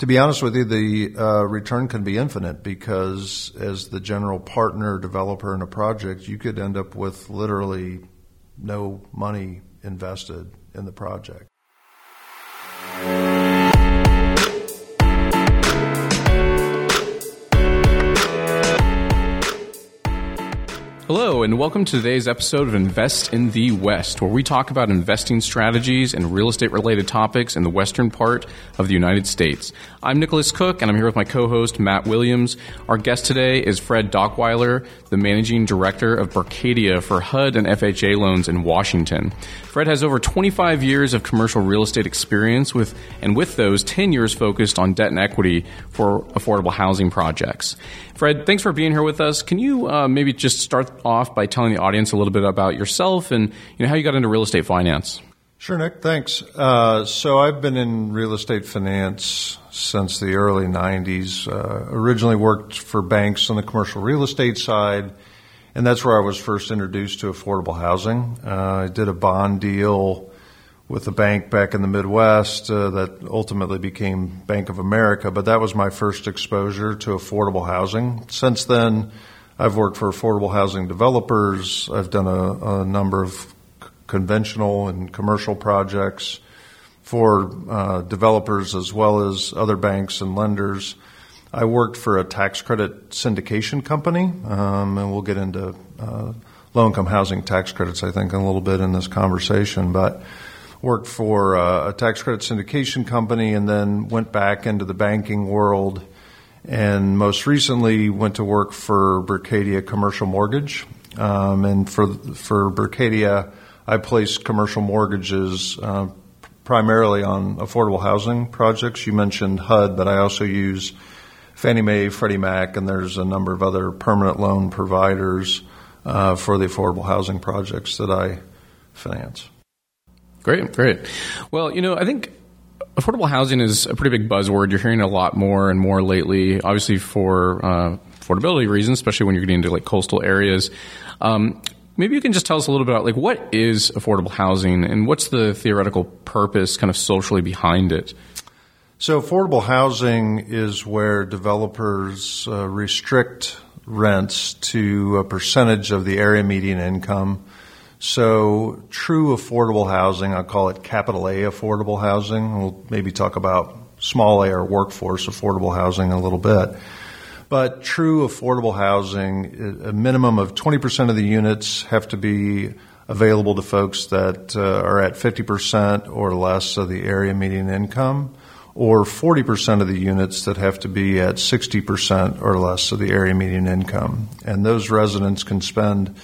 To be honest with you, the uh, return can be infinite because, as the general partner developer in a project, you could end up with literally no money invested in the project. Hello, and welcome to today's episode of Invest in the West, where we talk about investing strategies and real estate related topics in the western part of the United States. I'm Nicholas Cook, and I'm here with my co host, Matt Williams. Our guest today is Fred Dockweiler, the managing director of Berkadia for HUD and FHA loans in Washington. Fred has over 25 years of commercial real estate experience with, and with those, 10 years focused on debt and equity for affordable housing projects. Fred, thanks for being here with us. Can you uh, maybe just start off by telling the audience a little bit about yourself and you know how you got into real estate finance? Sure, Nick. Thanks. Uh, so I've been in real estate finance since the early '90s. Uh, originally worked for banks on the commercial real estate side, and that's where I was first introduced to affordable housing. Uh, I did a bond deal with a bank back in the Midwest uh, that ultimately became Bank of America, but that was my first exposure to affordable housing. Since then, I've worked for affordable housing developers. I've done a, a number of conventional and commercial projects for uh, developers as well as other banks and lenders. I worked for a tax credit syndication company, um, and we'll get into uh, low income housing tax credits, I think, in a little bit in this conversation. But worked for uh, a tax credit syndication company and then went back into the banking world and most recently went to work for Berkadia Commercial Mortgage. Um, and for for Berkadia, I place commercial mortgages uh, primarily on affordable housing projects. You mentioned HUD, but I also use Fannie Mae, Freddie Mac, and there's a number of other permanent loan providers uh, for the affordable housing projects that I finance. Great, great. Well, you know, I think affordable housing is a pretty big buzzword. You're hearing a lot more and more lately, obviously for uh, affordability reasons, especially when you're getting into like coastal areas. Um, maybe you can just tell us a little bit about like what is affordable housing and what's the theoretical purpose, kind of socially behind it. So, affordable housing is where developers uh, restrict rents to a percentage of the area median income so, true affordable housing, I call it capital A affordable housing. We'll maybe talk about small A or workforce affordable housing a little bit. But true affordable housing, a minimum of 20% of the units have to be available to folks that uh, are at 50% or less of the area median income, or 40% of the units that have to be at 60% or less of the area median income. And those residents can spend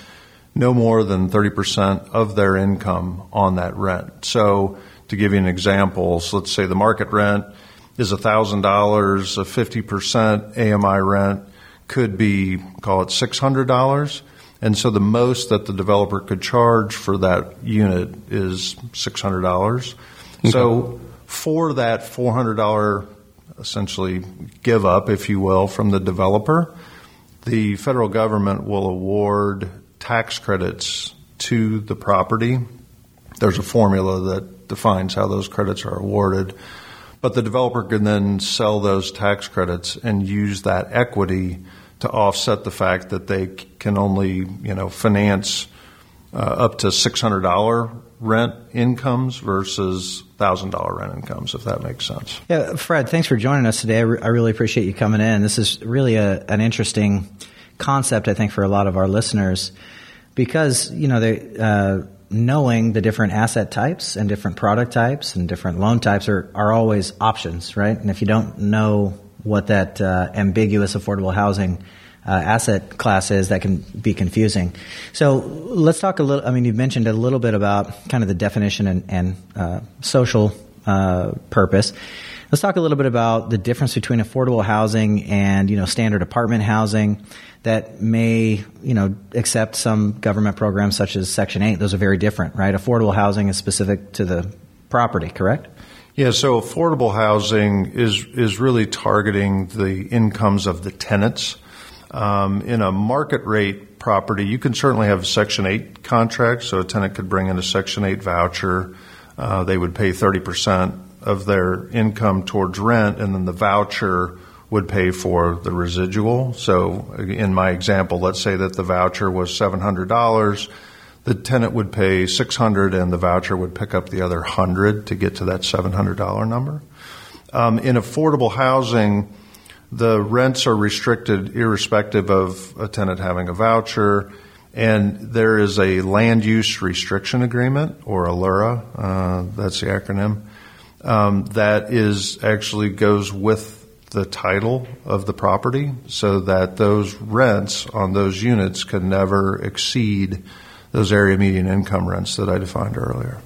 no more than 30% of their income on that rent. So, to give you an example, so let's say the market rent is $1,000, a 50% AMI rent could be, call it $600. And so the most that the developer could charge for that unit is $600. Okay. So for that $400 essentially give up, if you will, from the developer, the federal government will award tax credits to the property. There's a formula that defines how those credits are awarded. But the developer can then sell those tax credits and use that equity to offset the fact that they can only, you know, finance uh, up to $600 rent incomes versus $1,000 rent incomes, if that makes sense. Yeah, Fred, thanks for joining us today. I, re- I really appreciate you coming in. This is really a, an interesting concept, I think, for a lot of our listeners because, you know, they, uh, knowing the different asset types and different product types and different loan types are, are always options, right? And if you don't know what that uh, ambiguous affordable housing uh, asset class is, that can be confusing. So let's talk a little. I mean, you mentioned a little bit about kind of the definition and, and uh, social uh, purpose. Let's talk a little bit about the difference between affordable housing and you know standard apartment housing that may you know accept some government programs such as Section Eight. Those are very different, right? Affordable housing is specific to the property, correct? Yeah, so affordable housing is is really targeting the incomes of the tenants. Um, in a market rate property, you can certainly have a Section 8 contract, so a tenant could bring in a Section 8 voucher. Uh, they would pay 30% of their income towards rent, and then the voucher would pay for the residual. So, in my example, let's say that the voucher was $700. The tenant would pay 600 and the voucher would pick up the other 100 to get to that $700 number. Um, in affordable housing, the rents are restricted irrespective of a tenant having a voucher, and there is a land use restriction agreement, or a LURA, uh, that's the acronym, um, that is actually goes with the title of the property so that those rents on those units can never exceed those area median income rents that I defined earlier.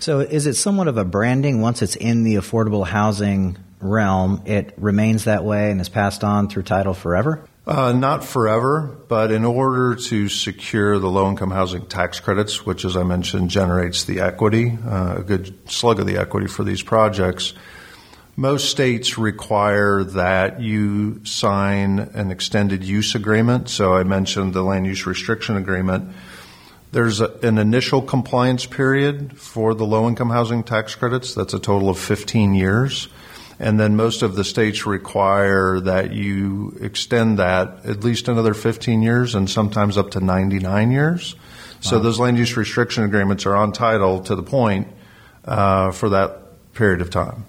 So, is it somewhat of a branding once it's in the affordable housing realm? It remains that way and is passed on through title forever? Uh, not forever, but in order to secure the low income housing tax credits, which, as I mentioned, generates the equity, uh, a good slug of the equity for these projects, most states require that you sign an extended use agreement. So I mentioned the land use restriction agreement. There's a, an initial compliance period for the low income housing tax credits. That's a total of 15 years. And then most of the states require that you extend that at least another 15 years and sometimes up to 99 years. So wow. those land use restriction agreements are on title to the point uh, for that period of time.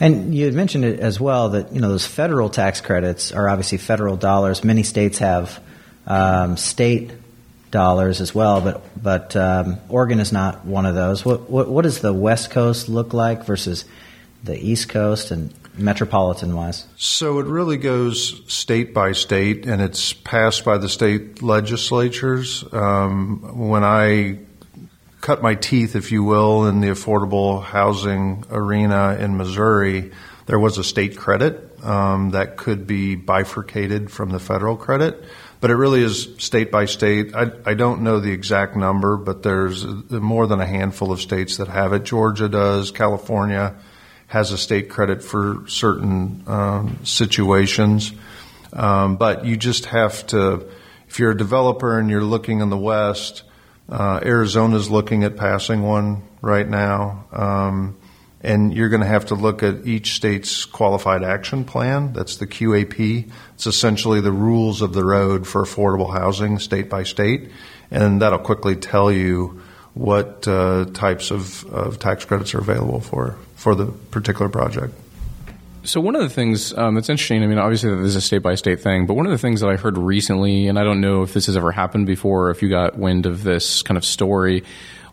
And you had mentioned it as well that you know those federal tax credits are obviously federal dollars. Many states have um, state dollars as well, but but um, Oregon is not one of those. What, what, what does the West Coast look like versus the East Coast and metropolitan wise? So it really goes state by state, and it's passed by the state legislatures. Um, when I cut my teeth, if you will, in the affordable housing arena in Missouri, there was a state credit um, that could be bifurcated from the federal credit. But it really is state by state. I, I don't know the exact number, but there's more than a handful of states that have it. Georgia does, California has a state credit for certain um, situations. Um, but you just have to, if you're a developer and you're looking in the West, uh, Arizona's looking at passing one right now. Um, and you're going to have to look at each state's qualified action plan. That's the QAP. It's essentially the rules of the road for affordable housing state by state. And that'll quickly tell you what uh, types of, of tax credits are available for, for the particular project. So one of the things um, that's interesting, I mean, obviously this is a state by state thing, but one of the things that I heard recently, and I don't know if this has ever happened before, or if you got wind of this kind of story,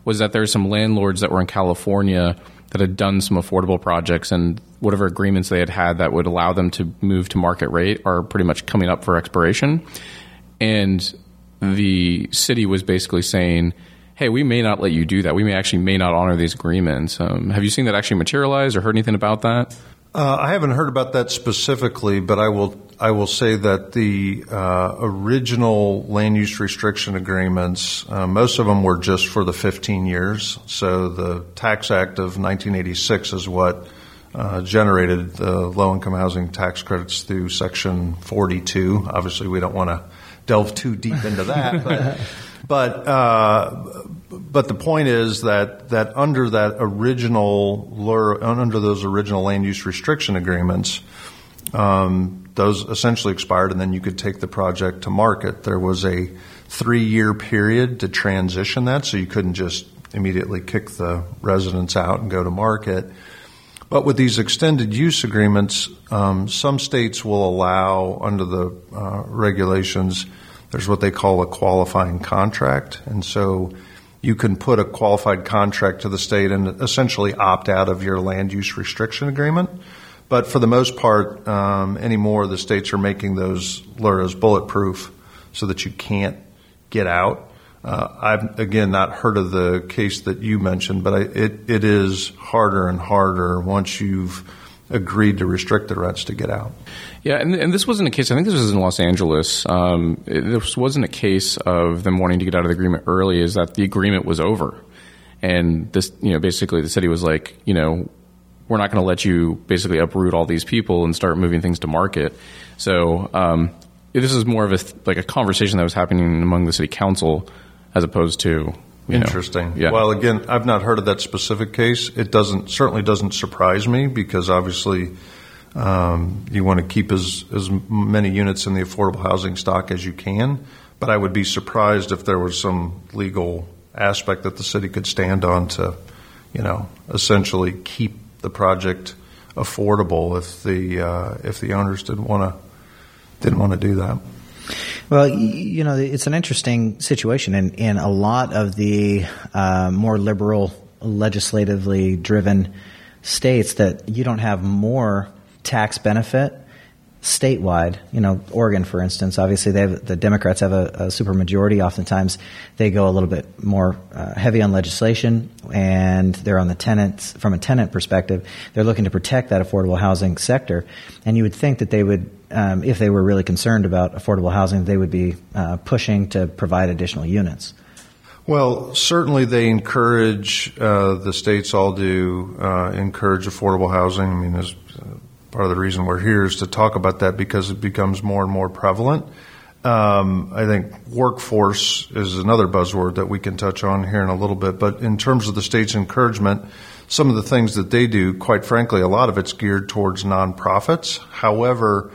was that there there's some landlords that were in California that had done some affordable projects, and whatever agreements they had had that would allow them to move to market rate are pretty much coming up for expiration, and the city was basically saying. Hey, we may not let you do that. We may actually may not honor these agreements. Um, have you seen that actually materialize or heard anything about that? Uh, I haven't heard about that specifically, but I will I will say that the uh, original land use restriction agreements, uh, most of them were just for the 15 years. So the Tax Act of 1986 is what uh, generated the low income housing tax credits through Section 42. Obviously, we don't want to delve too deep into that, but. But uh, but the point is that that under that original under those original land use restriction agreements, um, those essentially expired, and then you could take the project to market. There was a three year period to transition that, so you couldn't just immediately kick the residents out and go to market. But with these extended use agreements, um, some states will allow under the uh, regulations there's what they call a qualifying contract. And so you can put a qualified contract to the state and essentially opt out of your land use restriction agreement. But for the most part, um, anymore, the states are making those LURAs bulletproof so that you can't get out. Uh, I've again not heard of the case that you mentioned, but I, it it is harder and harder once you've agreed to restrict the rents to get out. Yeah, and, and this wasn't a case. I think this was in Los Angeles. Um, it, this wasn't a case of them wanting to get out of the agreement early. Is that the agreement was over, and this, you know, basically the city was like, you know, we're not going to let you basically uproot all these people and start moving things to market. So um, this is more of a like a conversation that was happening among the city council as opposed to. Interesting. Yeah. Well, again, I've not heard of that specific case. It doesn't certainly doesn't surprise me because obviously um, you want to keep as as many units in the affordable housing stock as you can. But I would be surprised if there was some legal aspect that the city could stand on to, you know, essentially keep the project affordable if the uh, if the owners didn't want to didn't want to do that. Well, you know, it's an interesting situation, and in, in a lot of the uh, more liberal, legislatively driven states, that you don't have more tax benefit statewide. You know, Oregon, for instance, obviously they have, the Democrats have a, a supermajority. Oftentimes, they go a little bit more uh, heavy on legislation, and they're on the tenants from a tenant perspective. They're looking to protect that affordable housing sector, and you would think that they would, um, if they were really concerned about affordable housing, they would be uh, pushing to provide additional units. Well, certainly they encourage, uh, the states all do, uh, encourage affordable housing. I mean, as part of the reason we're here is to talk about that because it becomes more and more prevalent. Um, I think workforce is another buzzword that we can touch on here in a little bit. But in terms of the state's encouragement, some of the things that they do, quite frankly, a lot of it's geared towards nonprofits. However,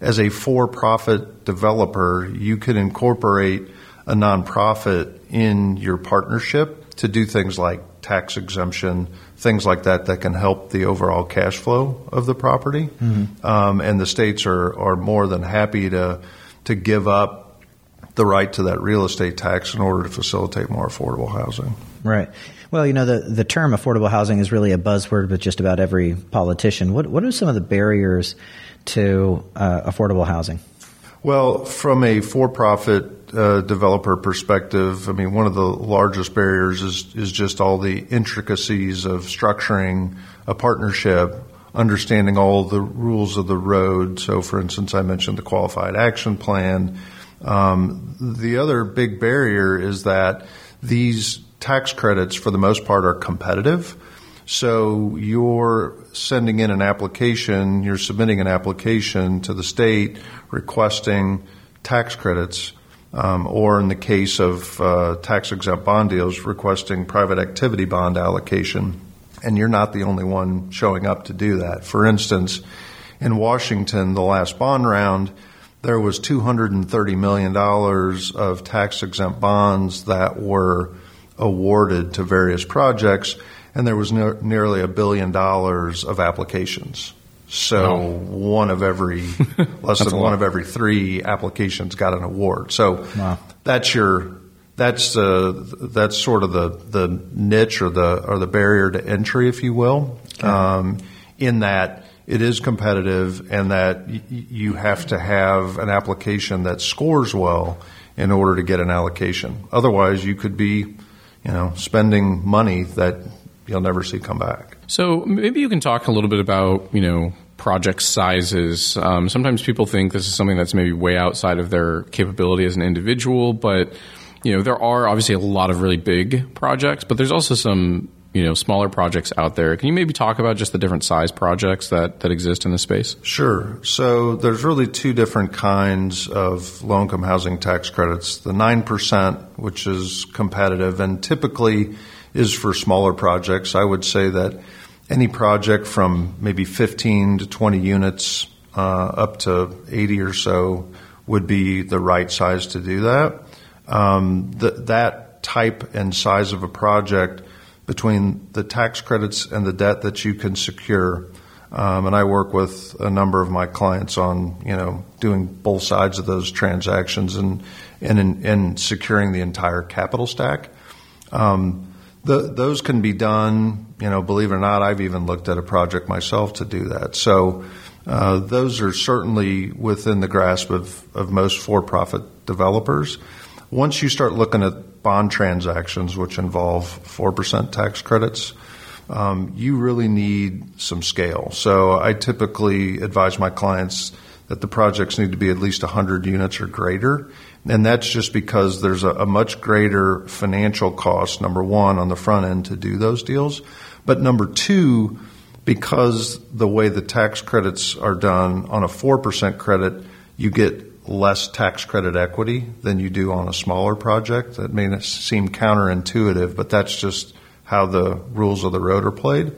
as a for profit developer, you can incorporate a nonprofit in your partnership to do things like tax exemption, things like that that can help the overall cash flow of the property. Mm-hmm. Um, and the states are, are more than happy to to give up the right to that real estate tax in order to facilitate more affordable housing. Right. Well, you know, the, the term affordable housing is really a buzzword with just about every politician. What, what are some of the barriers to uh, affordable housing? Well, from a for profit uh, developer perspective, I mean, one of the largest barriers is is just all the intricacies of structuring a partnership, understanding all the rules of the road. So, for instance, I mentioned the qualified action plan. Um, the other big barrier is that these tax credits, for the most part, are competitive. So you're sending in an application, you're submitting an application to the state requesting tax credits um, or in the case of uh, tax exempt bond deals, requesting private activity bond allocation. And you're not the only one showing up to do that. For instance, in Washington, the last bond round, there was $230 million of tax exempt bonds that were awarded to various projects, and there was ne- nearly a billion dollars of applications. So one of every less than one of every three applications got an award. So wow. that's your that's uh, that's sort of the the niche or the or the barrier to entry, if you will. Okay. Um, in that it is competitive, and that y- you have to have an application that scores well in order to get an allocation. Otherwise, you could be, you know, spending money that you'll never see come back. So maybe you can talk a little bit about you know project sizes. Um, sometimes people think this is something that's maybe way outside of their capability as an individual, but you know there are obviously a lot of really big projects, but there's also some you know smaller projects out there. Can you maybe talk about just the different size projects that that exist in the space? Sure. So there's really two different kinds of low income housing tax credits. The nine percent, which is competitive and typically is for smaller projects. I would say that any project from maybe 15 to 20 units uh, up to 80 or so would be the right size to do that. Um, that type and size of a project between the tax credits and the debt that you can secure. Um, and I work with a number of my clients on, you know, doing both sides of those transactions and and in securing the entire capital stack. Um, the, those can be done, you know, believe it or not, I've even looked at a project myself to do that. So uh, those are certainly within the grasp of, of most for profit developers. Once you start looking at bond transactions, which involve 4% tax credits, um, you really need some scale. So I typically advise my clients that the projects need to be at least 100 units or greater. And that's just because there's a, a, much greater financial cost, number one, on the front end to do those deals. But number two, because the way the tax credits are done on a 4% credit, you get less tax credit equity than you do on a smaller project. That may seem counterintuitive, but that's just how the rules of the road are played.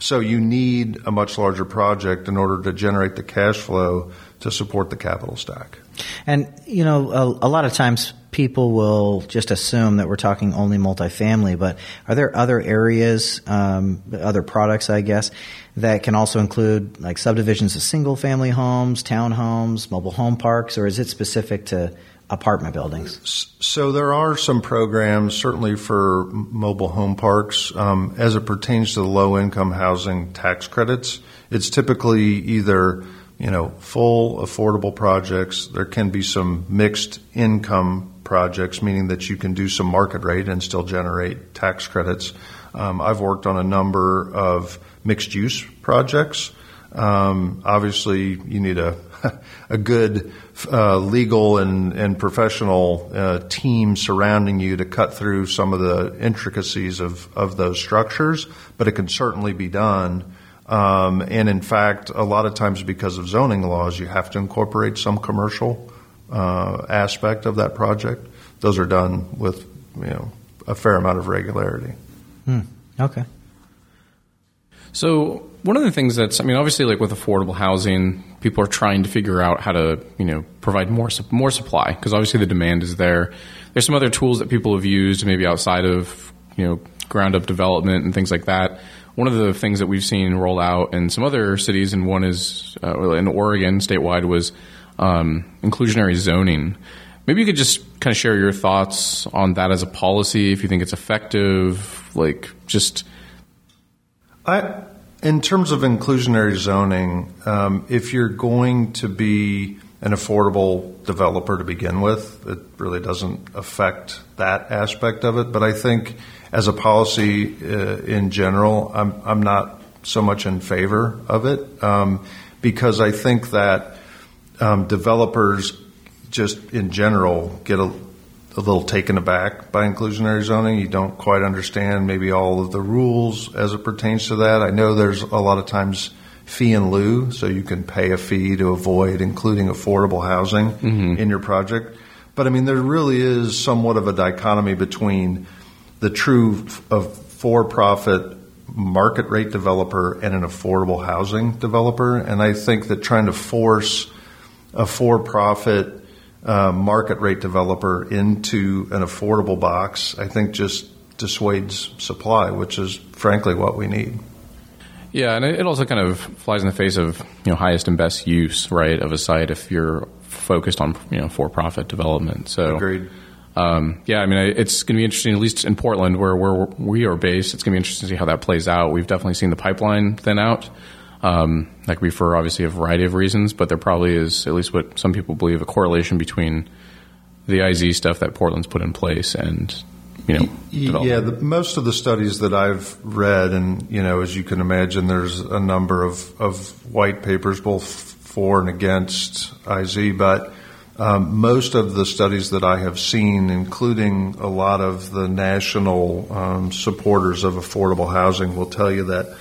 So you need a much larger project in order to generate the cash flow to support the capital stack. And, you know, a, a, lot of times people will just assume that we're talking only multifamily, but are there other areas, um, other products, I guess, that can also include like subdivisions of single family homes, townhomes, mobile home parks, or is it specific to apartment buildings? So there are some programs, certainly for mobile home parks, um, as it pertains to the low income housing tax credits. It's typically either you know, full affordable projects. There can be some mixed income projects, meaning that you can do some market rate and still generate tax credits. Um, I've worked on a number of mixed use projects. Um, obviously, you need a a good uh, legal and, and professional uh, team surrounding you to cut through some of the intricacies of, of those structures, but it can certainly be done. Um, and in fact, a lot of times because of zoning laws, you have to incorporate some commercial uh, aspect of that project. Those are done with you know a fair amount of regularity. Hmm. Okay. So one of the things that's, I mean, obviously, like with affordable housing, people are trying to figure out how to, you know, provide more more supply because obviously the demand is there. There's some other tools that people have used, maybe outside of, you know, ground up development and things like that one of the things that we've seen roll out in some other cities, and one is uh, in Oregon statewide, was um, inclusionary zoning. Maybe you could just kind of share your thoughts on that as a policy, if you think it's effective, like just. I, in terms of inclusionary zoning, um, if you're going to be an affordable developer to begin with, it really doesn't affect that aspect of it. But I think as a policy uh, in general, I'm, I'm not so much in favor of it um, because I think that um, developers just in general get a, a, little taken aback by inclusionary zoning. You don't quite understand maybe all of the rules as it pertains to that. I know there's a lot of times fee in lieu, so you can pay a fee to avoid including affordable housing mm-hmm. in your project. But I mean, there really is somewhat of a dichotomy between the true of for-profit market rate developer and an affordable housing developer. And I think that trying to force a for-profit uh, market rate developer into an affordable box, I think just dissuades supply, which is frankly what we need. Yeah, and it also kind of flies in the face of you know highest and best use, right, of a site if you're focused on you know for-profit development. So agreed. Um, yeah, I mean, it's going to be interesting, at least in Portland, where, where we are based. It's going to be interesting to see how that plays out. We've definitely seen the pipeline thin out. Um, that could be for obviously a variety of reasons, but there probably is, at least what some people believe, a correlation between the IZ stuff that Portland's put in place and you know, yeah, the, most of the studies that I've read, and you know, as you can imagine, there's a number of, of white papers, both for and against IZ, but um, most of the studies that I have seen, including a lot of the national um, supporters of affordable housing, will tell you that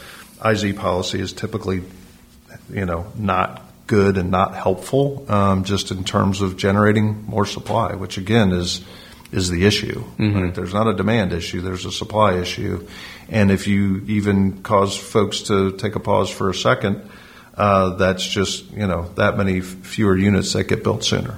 IZ policy is typically, you know, not good and not helpful, um, just in terms of generating more supply, which again is is the issue. Mm-hmm. Right? There's not a demand issue; there's a supply issue, and if you even cause folks to take a pause for a second, uh, that's just you know that many fewer units that get built sooner.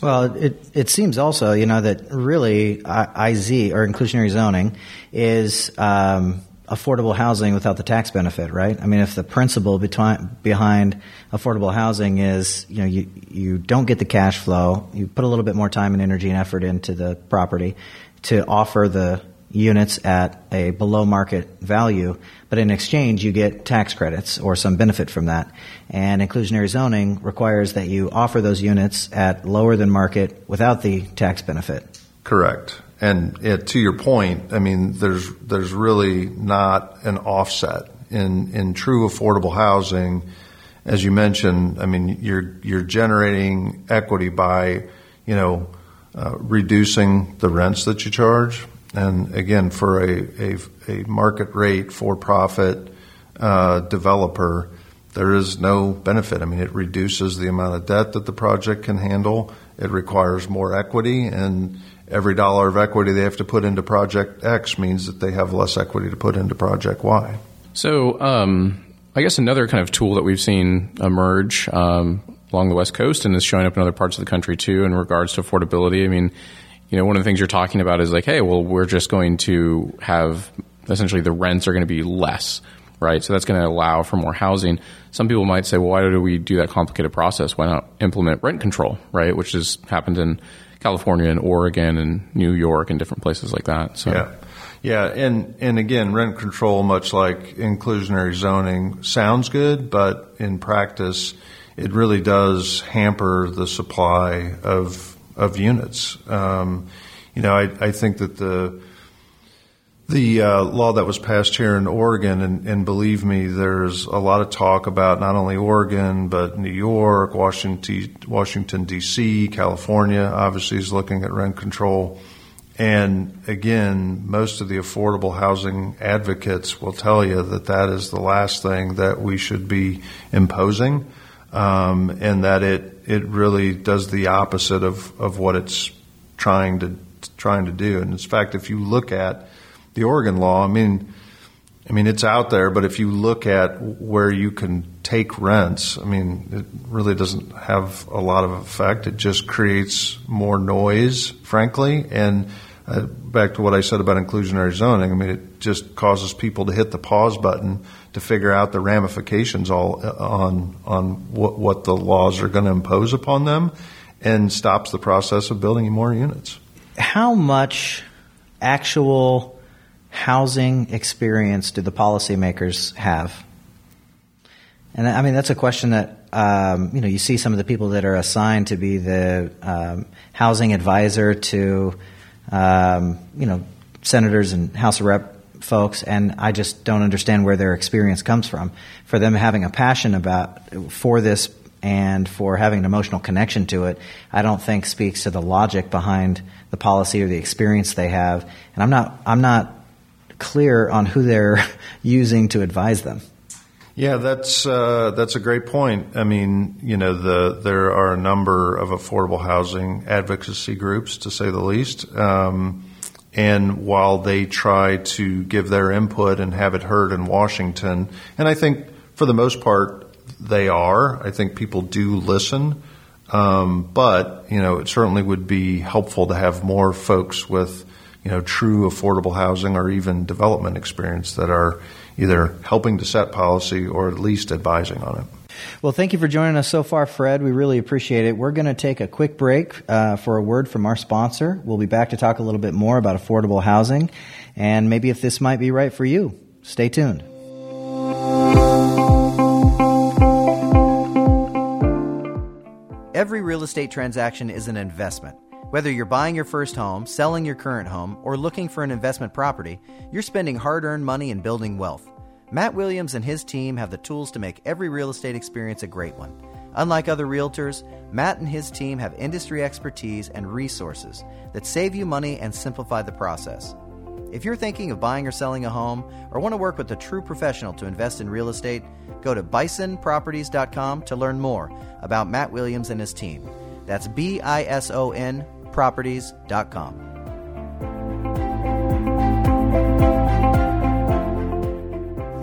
Well, it it seems also, you know, that really IZ or inclusionary zoning is um, affordable housing without the tax benefit, right? I mean, if the principle behind affordable housing is, you know, you you don't get the cash flow, you put a little bit more time and energy and effort into the property to offer the units at a below market value, but in exchange you get tax credits or some benefit from that. And inclusionary zoning requires that you offer those units at lower than market without the tax benefit. Correct. And it, to your point, I mean, there's there's really not an offset in in true affordable housing. As you mentioned, I mean, you're you're generating equity by, you know, uh, reducing the rents that you charge and again, for a, a, a market rate for profit uh, developer, there is no benefit. I mean, it reduces the amount of debt that the project can handle. It requires more equity, and every dollar of equity they have to put into project X means that they have less equity to put into project Y. So, um, I guess another kind of tool that we've seen emerge um, along the West Coast and is showing up in other parts of the country too in regards to affordability. I mean, you know, one of the things you're talking about is like, hey, well, we're just going to have essentially the rents are going to be less, right? So that's going to allow for more housing. Some people might say, well, why do we do that complicated process? Why not implement rent control, right? Which has happened in California and Oregon and New York and different places like that. So. Yeah. Yeah, and, and again, rent control, much like inclusionary zoning, sounds good, but in practice, it really does hamper the supply of of units. Um, you know, I, I, think that the the uh, law that was passed here in Oregon, and, and, believe me, there's a lot of talk about not only Oregon but New York, Washington, Washington D.C., California. Obviously, is looking at rent control. And again, most of the affordable housing advocates will tell you that that is the last thing that we should be imposing um, and that it it really does the opposite of, of what it's trying to trying to do. And in fact, if you look at the Oregon law, I mean, I mean it's out there, but if you look at where you can take rents, I mean, it really doesn't have a lot of effect. It just creates more noise, frankly, and. Uh, back to what I said about inclusionary zoning, I mean, it just causes people to hit the pause button to figure out the ramifications all uh, on on what, what the laws are going to impose upon them, and stops the process of building more units. How much actual housing experience do the policymakers have? And I mean that's a question that um, you know you see some of the people that are assigned to be the um, housing advisor to um, you know senators and House of Rep folks, and I just don't understand where their experience comes from. For them having a passion about for this and for having an emotional connection to it, I don't think speaks to the logic behind the policy or the experience they have. And I'm not I'm not clear on who they're using to advise them. Yeah, that's uh, that's a great point. I mean, you know, the there are a number of affordable housing advocacy groups, to say the least. Um, and while they try to give their input and have it heard in Washington, and I think for the most part they are, I think people do listen. Um, but you know, it certainly would be helpful to have more folks with you know true affordable housing or even development experience that are either helping to set policy or at least advising on it. Well, thank you for joining us so far, Fred. We really appreciate it. We're going to take a quick break uh, for a word from our sponsor. We'll be back to talk a little bit more about affordable housing and maybe if this might be right for you. Stay tuned. Every real estate transaction is an investment. Whether you're buying your first home, selling your current home, or looking for an investment property, you're spending hard earned money and building wealth. Matt Williams and his team have the tools to make every real estate experience a great one. Unlike other realtors, Matt and his team have industry expertise and resources that save you money and simplify the process. If you're thinking of buying or selling a home or want to work with a true professional to invest in real estate, go to bisonproperties.com to learn more about Matt Williams and his team. That's B I S O N properties.com.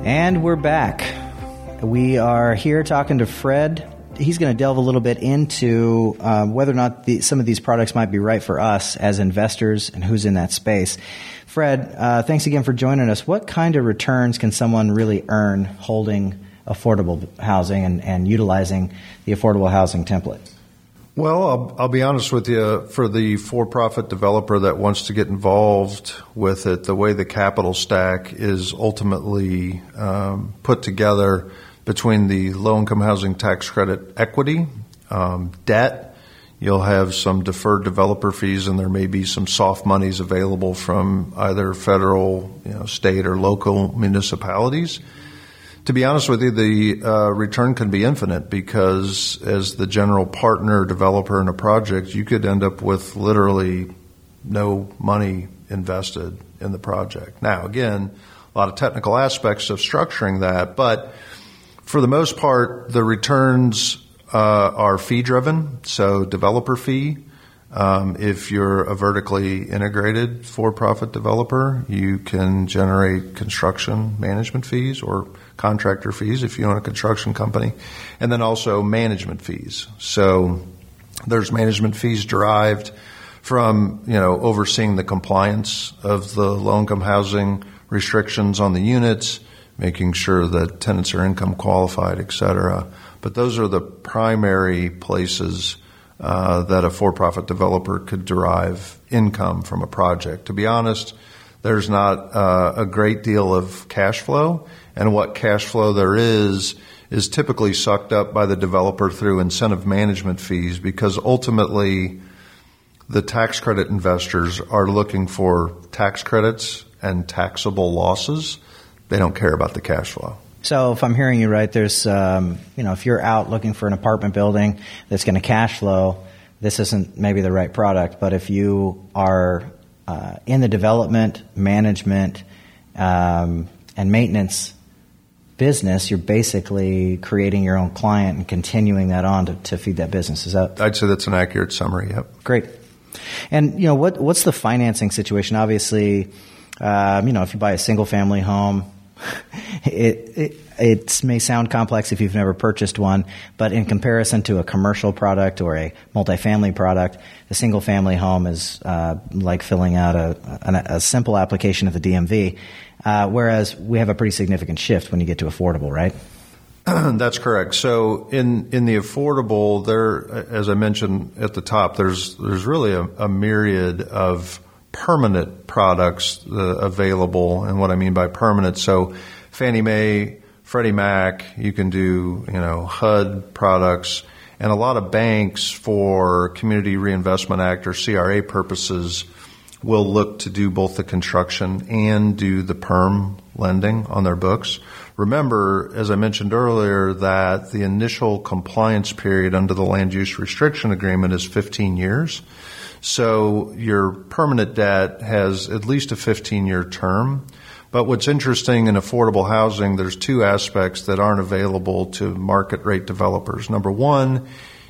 And we're back. We are here talking to Fred. He's going to delve a little bit into um, whether or not the, some of these products might be right for us as investors and who's in that space. Fred, uh, thanks again for joining us. What kind of returns can someone really earn holding affordable housing and, and utilizing the affordable housing template? Well, I'll, I'll, be honest with you. For the for-profit developer that wants to get involved with it, the way the capital stack is ultimately um, put together between the low-income housing tax credit equity, um, debt, you'll have some deferred developer fees, and there may be some soft monies available from either federal, you know, state, or local municipalities to be honest with you, the uh, return can be infinite because as the general partner developer in a project, you could end up with literally no money invested in the project. Now, again, a lot of technical aspects of structuring that, but For the most part, the returns uh, are fee driven, so developer fee. Um, if you're a vertically integrated for profit developer, you can generate construction management fees or contractor fees if you own a construction company, and then also management fees. So there's management fees derived from you know overseeing the compliance of the low income housing restrictions on the units, making sure that tenants are income qualified, et cetera. But those are the primary places uh, that a for profit developer could derive income from a project. To be honest, there's not uh, a great deal of cash flow, and what cash flow there is is typically sucked up by the developer through incentive management fees because ultimately the tax credit investors are looking for tax credits and taxable losses. They don't care about the cash flow. So if I'm hearing you right, there's, um, you know, if you're out looking for an apartment building that's going to cash flow, this isn't maybe the right product. But if you are uh, in the development, management, um, and maintenance business, you're basically creating your own client and continuing that on to, to feed that business. Is that? I'd say that's an accurate summary. Yep. Great. And you know what? What's the financing situation? Obviously, um, you know, if you buy a single family home, it, it, it may sound complex if you've never purchased one, but in comparison to a commercial product or a multifamily product, a single family home is uh, like filling out a, a, a, simple application at the DMV. Uh, whereas we have a pretty significant shift when you get to affordable, right? That's correct. So in in the affordable, there, as I mentioned at the top, there's there's really a, a myriad of permanent products uh, available, and what I mean by permanent. So Fannie Mae, Freddie Mac, you can do you know HUD products, and a lot of banks for Community Reinvestment Act or CRA purposes will look to do both the construction and do the perm lending on their books. Remember, as I mentioned earlier, that the initial compliance period under the land use restriction agreement is 15 years. So your permanent debt has at least a 15 year term. But what's interesting in affordable housing, there's two aspects that aren't available to market rate developers. Number one,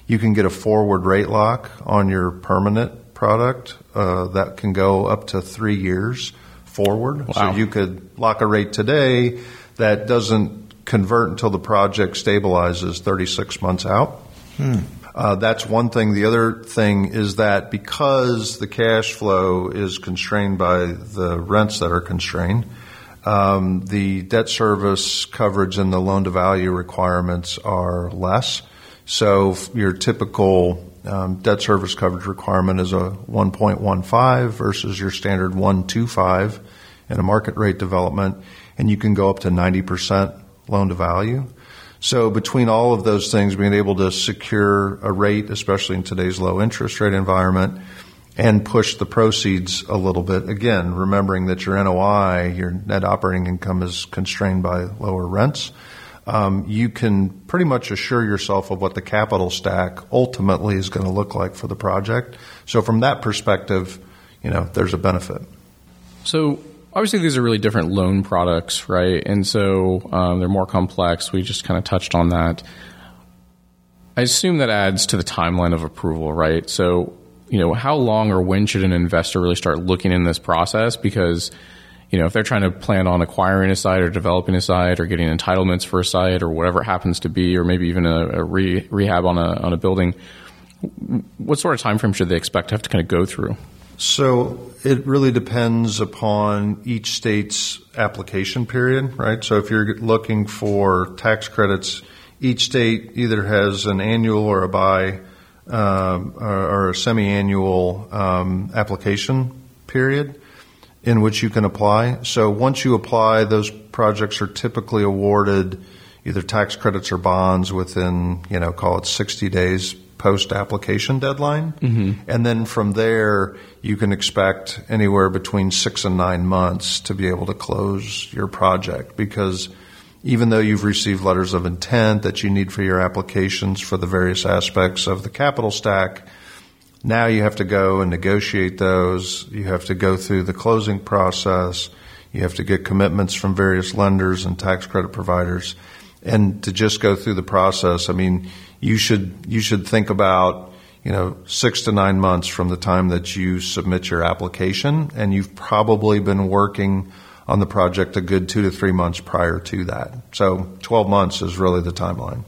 you can get a forward rate lock on your permanent product uh, that can go up to three years forward. Wow. So you could lock a rate today that doesn't convert until the project stabilizes 36 months out. Hmm. Uh, that's one thing. The other thing is that because the cash flow is constrained by the rents that are constrained, um, the debt service coverage and the loan to value requirements are less. So your typical um, debt service coverage requirement is a 1.15 versus your standard 125 in a market rate development and you can go up to 90% loan to value. So between all of those things, being able to secure a rate, especially in today's low interest rate environment, and push the proceeds a little bit. Again, remembering that your NOI, your net operating income is constrained by lower rents. Um, you can pretty much assure yourself of what the capital stack ultimately is going to look like for the project. So from that perspective, you know, there's a benefit. So obviously these are really different loan products, right? And so um, they're more complex. We just kind of touched on that. I assume that adds to the timeline of approval, right? So, you know, how long or when should an investor really start looking in this process? Because, you know, if they're trying to plan on acquiring a site or developing a site or getting entitlements for a site or whatever it happens to be, or maybe even a, a re- rehab on a on a building, what sort of time frame should they expect to have to kind of go through? So it really depends upon each state's application period, right? So if you're looking for tax credits, each state either has an annual or a bi um, or, a semi-annual um, application period in which you can apply. So once you apply, those projects are typically awarded either tax credits or bonds within, you know, call it 60 days post application deadline. Mm-hmm. And then from there, you can expect anywhere between six and nine months to be able to close your project because even though you've received letters of intent that you need for your applications for the various aspects of the capital stack, now you have to go and negotiate those. You have to go through the closing process. You have to get commitments from various lenders and tax credit providers. and to just go through the process. I mean, you should you should think about you know six to nine months from the time that you submit your application, and you've probably been working on the project a good two to three months prior to that. So 12 months is really the timeline.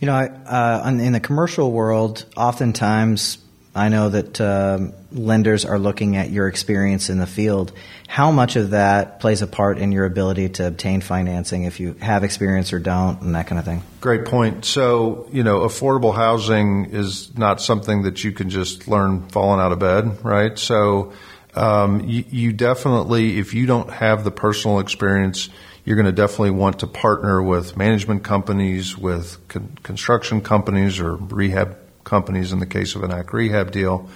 You know, uh, in the commercial world, oftentimes I know that uh, lenders are looking at your experience in the field. How much of that plays a part in your ability to obtain financing if you have experience or don't, and that kind of thing? Great point. So, you know, affordable housing is not something that you can just learn falling out of bed, right? So, um, you, you definitely, if you don't have the personal experience, you're going to definitely want to partner with management companies, with con- construction companies, or rehab companies in the case of an ACK rehab deal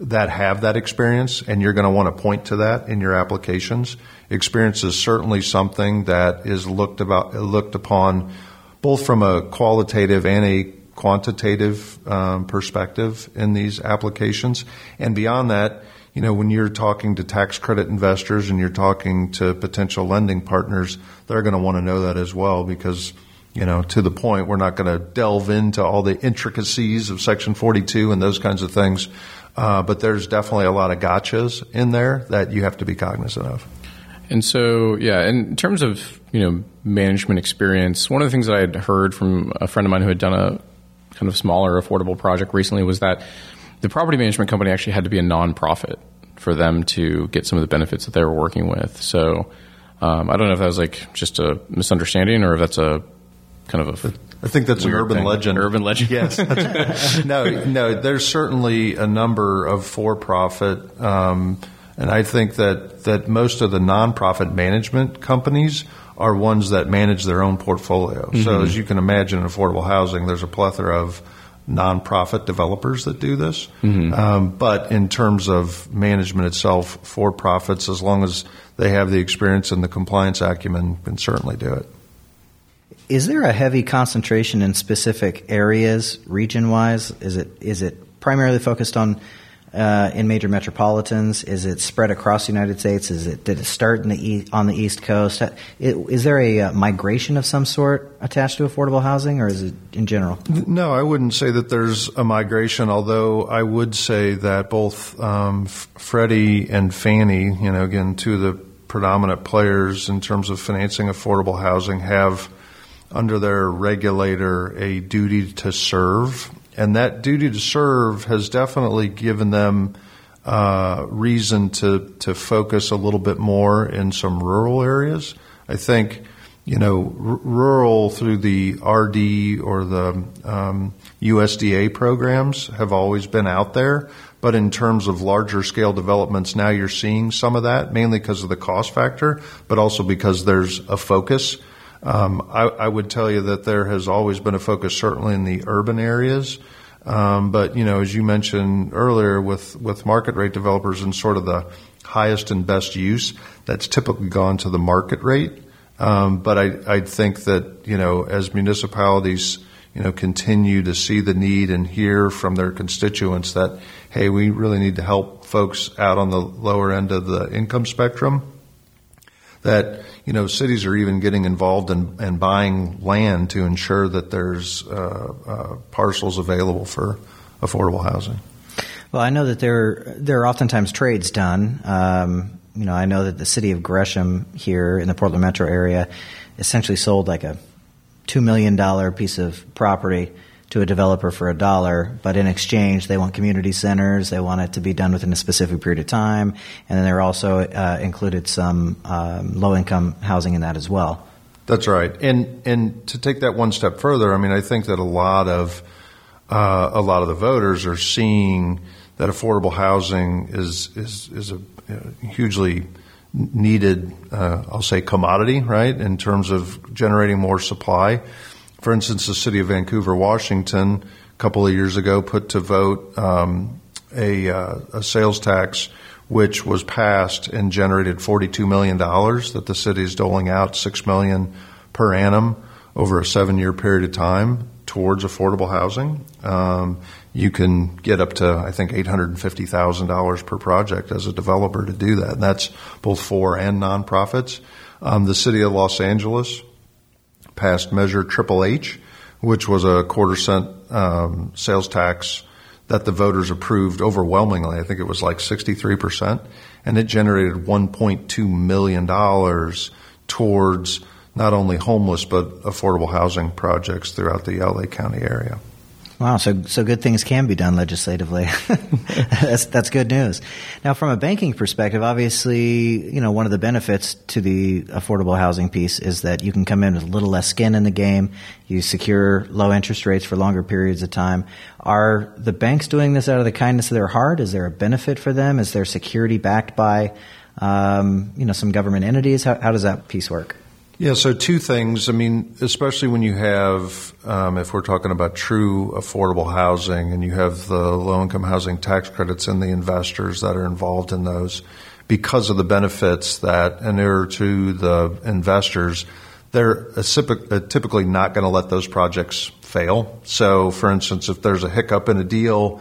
that have that experience, and you're going to want to point to that in your applications. Experience is certainly something that is looked about looked upon both from a qualitative and a quantitative um, perspective in these applications, and beyond that. You know, when you're talking to tax credit investors and you're talking to potential lending partners, they're going to want to know that as well because you know, to the point. We're not going to delve into all the intricacies of Section 42 and those kinds of things. Uh, but there's definitely a lot of gotchas in there that you have to be cognizant of. And so, yeah, in terms of you know management experience, one of the things that I had heard from a friend of mine who had done a kind of smaller affordable project recently was that the property management company actually had to be a nonprofit for them to get some of the benefits that they were working with. So um, I don't know if that was like just a misunderstanding or if that's a kind of a. I think that's an urban thing. legend. Urban legend. Yes. no, no. There's certainly a number of for-profit, um, and I think that that most of the nonprofit management companies are ones that manage their own portfolio. Mm-hmm. So as you can imagine, in affordable housing, there's a plethora of nonprofit developers that do this. Mm-hmm. Um, but in terms of management itself, for profits, as long as they have the experience and the compliance acumen, can certainly do it. Is there a heavy concentration in specific areas, region wise? Is it is it primarily focused on uh, in major metropolitans? Is it spread across the United States? Is it did it start in the on the East Coast? Is there a uh, migration of some sort attached to affordable housing, or is it in general? No, I wouldn't say that there's a migration. Although I would say that both um, Freddie and Fannie, you know, again, two of the predominant players in terms of financing affordable housing, have under their regulator a duty to serve. And that duty to serve has definitely given them uh, reason to, to focus a little bit more in some rural areas. I think, you know, r- rural through the RD or the um, USDA programs have always been out there. But in terms of larger scale developments, now you're seeing some of that, mainly because of the cost factor, but also because there's a focus um, I, I, would tell you that there has always been a focus, certainly in the urban areas. Um, but you know, as you mentioned earlier, with with market rate developers and sort of the highest and best use, that's typically gone to the market rate. Um, but I, I think that you know, as municipalities you know continue to see the need and hear from their constituents that hey, we really need to help folks out on the lower end of the income spectrum that you know cities are even getting involved in, in buying land to ensure that there's uh, uh, parcels available for affordable housing. Well, I know that there there are oftentimes trades done. Um, you know, I know that the city of Gresham here in the Portland metro area essentially sold like a two million dollar piece of property to a developer for a dollar, but in exchange, they want community centers. They want it to be done within a specific period of time, and then there also uh, included some um, low income housing in that as well. That's right, and and to take that one step further, I mean, I think that a lot of uh, a lot of the voters are seeing that affordable housing is is is a hugely needed, uh, I'll say, commodity, right, in terms of generating more supply. For instance, the city of Vancouver, Washington, a couple of years ago, put to vote um, a, uh, a, sales tax which was passed and generated $42 million that the city is doling out, 6 million per annum over a seven year period of time towards affordable housing. Um, you can get up to, I think, $850,000 per project as a developer to do that. And that's both for and nonprofits. Um, the city of Los Angeles passed Measure Triple H, which was a quarter cent um, sales tax that the voters approved overwhelmingly. I think it was like 63%. And it generated $1.2 million towards not only homeless but affordable housing projects throughout the LA County area. Wow, so so good things can be done legislatively. that's that's good news. Now, from a banking perspective, obviously, you know one of the benefits to the affordable housing piece is that you can come in with a little less skin in the game. You secure low interest rates for longer periods of time. Are the banks doing this out of the kindness of their heart? Is there a benefit for them? Is there security backed by um, you know some government entities? How, how does that piece work? Yeah, so two things. I mean, especially when you have, um, if we're talking about true affordable housing and you have the low income housing tax credits and the investors that are involved in those, because of the benefits that inure to the investors, they're typically not going to let those projects fail. So, for instance, if there's a hiccup in a deal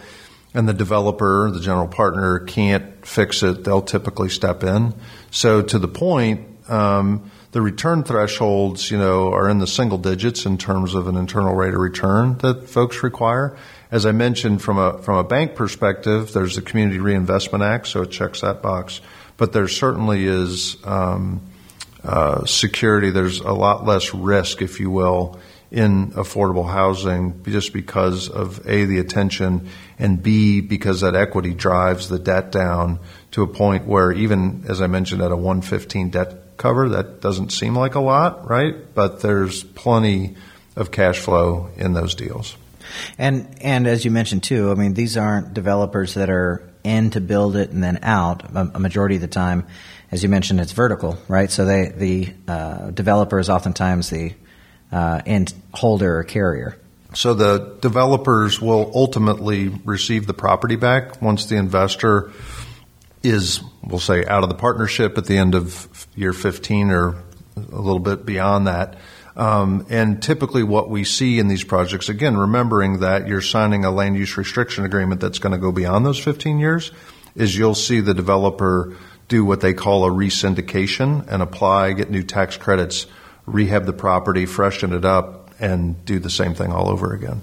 and the developer, the general partner, can't fix it, they'll typically step in. So, to the point, um, the return thresholds, you know, are in the single digits in terms of an internal rate of return that folks require. As I mentioned, from a from a bank perspective, there's the Community Reinvestment Act, so it checks that box. But there certainly is um, uh, security. There's a lot less risk, if you will, in affordable housing, just because of a the attention, and b because that equity drives the debt down to a point where even as I mentioned at a 115 debt cover. That doesn't seem like a lot, right? But there's plenty of cash flow in those deals. And and as you mentioned too, I mean these aren't developers that are in to build it and then out. A, a majority of the time, as you mentioned, it's vertical, right? So they the uh, developer is oftentimes the uh, end holder or carrier. So the developers will ultimately receive the property back once the investor is, we'll say, out of the partnership at the end of year 15 or a little bit beyond that. Um, and typically, what we see in these projects, again, remembering that you're signing a land use restriction agreement that's going to go beyond those 15 years, is you'll see the developer do what they call a resyndication and apply, get new tax credits, rehab the property, freshen it up, and do the same thing all over again.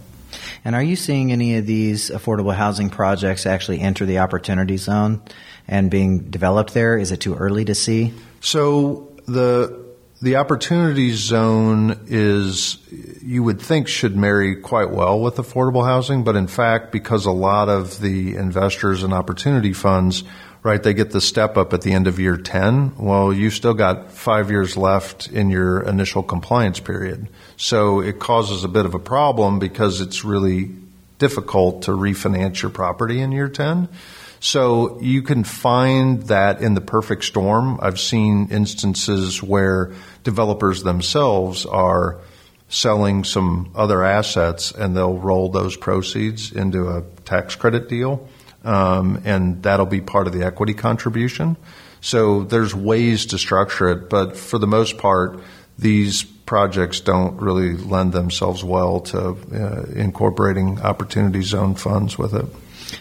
And are you seeing any of these affordable housing projects actually enter the opportunity zone? And being developed there? Is it too early to see? So the the opportunity zone is you would think should marry quite well with affordable housing, but in fact, because a lot of the investors and opportunity funds, right, they get the step up at the end of year 10. Well, you still got five years left in your initial compliance period. So it causes a bit of a problem because it's really difficult to refinance your property in year 10. So you can find that in the perfect storm. I've seen instances where developers themselves are selling some other assets and they'll roll those proceeds into a tax credit deal. Um, and that'll be part of the equity contribution. So there's ways to structure it, but for the most part, these projects don't really lend themselves well to uh, incorporating opportunity zone funds with it.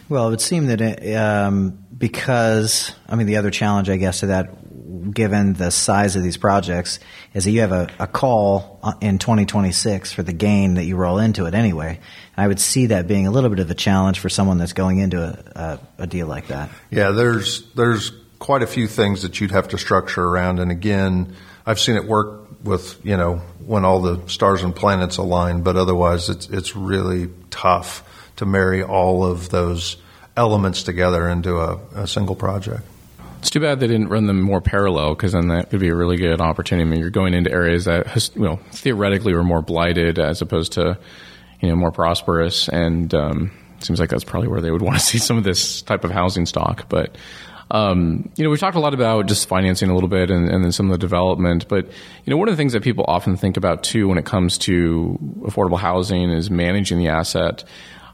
Well, it would seem that it, um, because, I mean, the other challenge, I guess, to that, given the size of these projects, is that you have a, a call in 2026 for the gain that you roll into it anyway. And I would see that being a little bit of a challenge for someone that's going into a, a, a deal like that. Yeah, there's there's quite a few things that you'd have to structure around, and again, I've seen it work with you know when all the stars and planets align, but otherwise, it's it's really tough to marry all of those elements together into a, a single project. It's too bad they didn't run them more parallel because then that could be a really good opportunity. I mean, you're going into areas that, you know, theoretically were more blighted as opposed to, you know, more prosperous. And um, seems like that's probably where they would want to see some of this type of housing stock. But um, you know, we've talked a lot about just financing a little bit and, and, then some of the development, but you know, one of the things that people often think about too when it comes to affordable housing is managing the asset.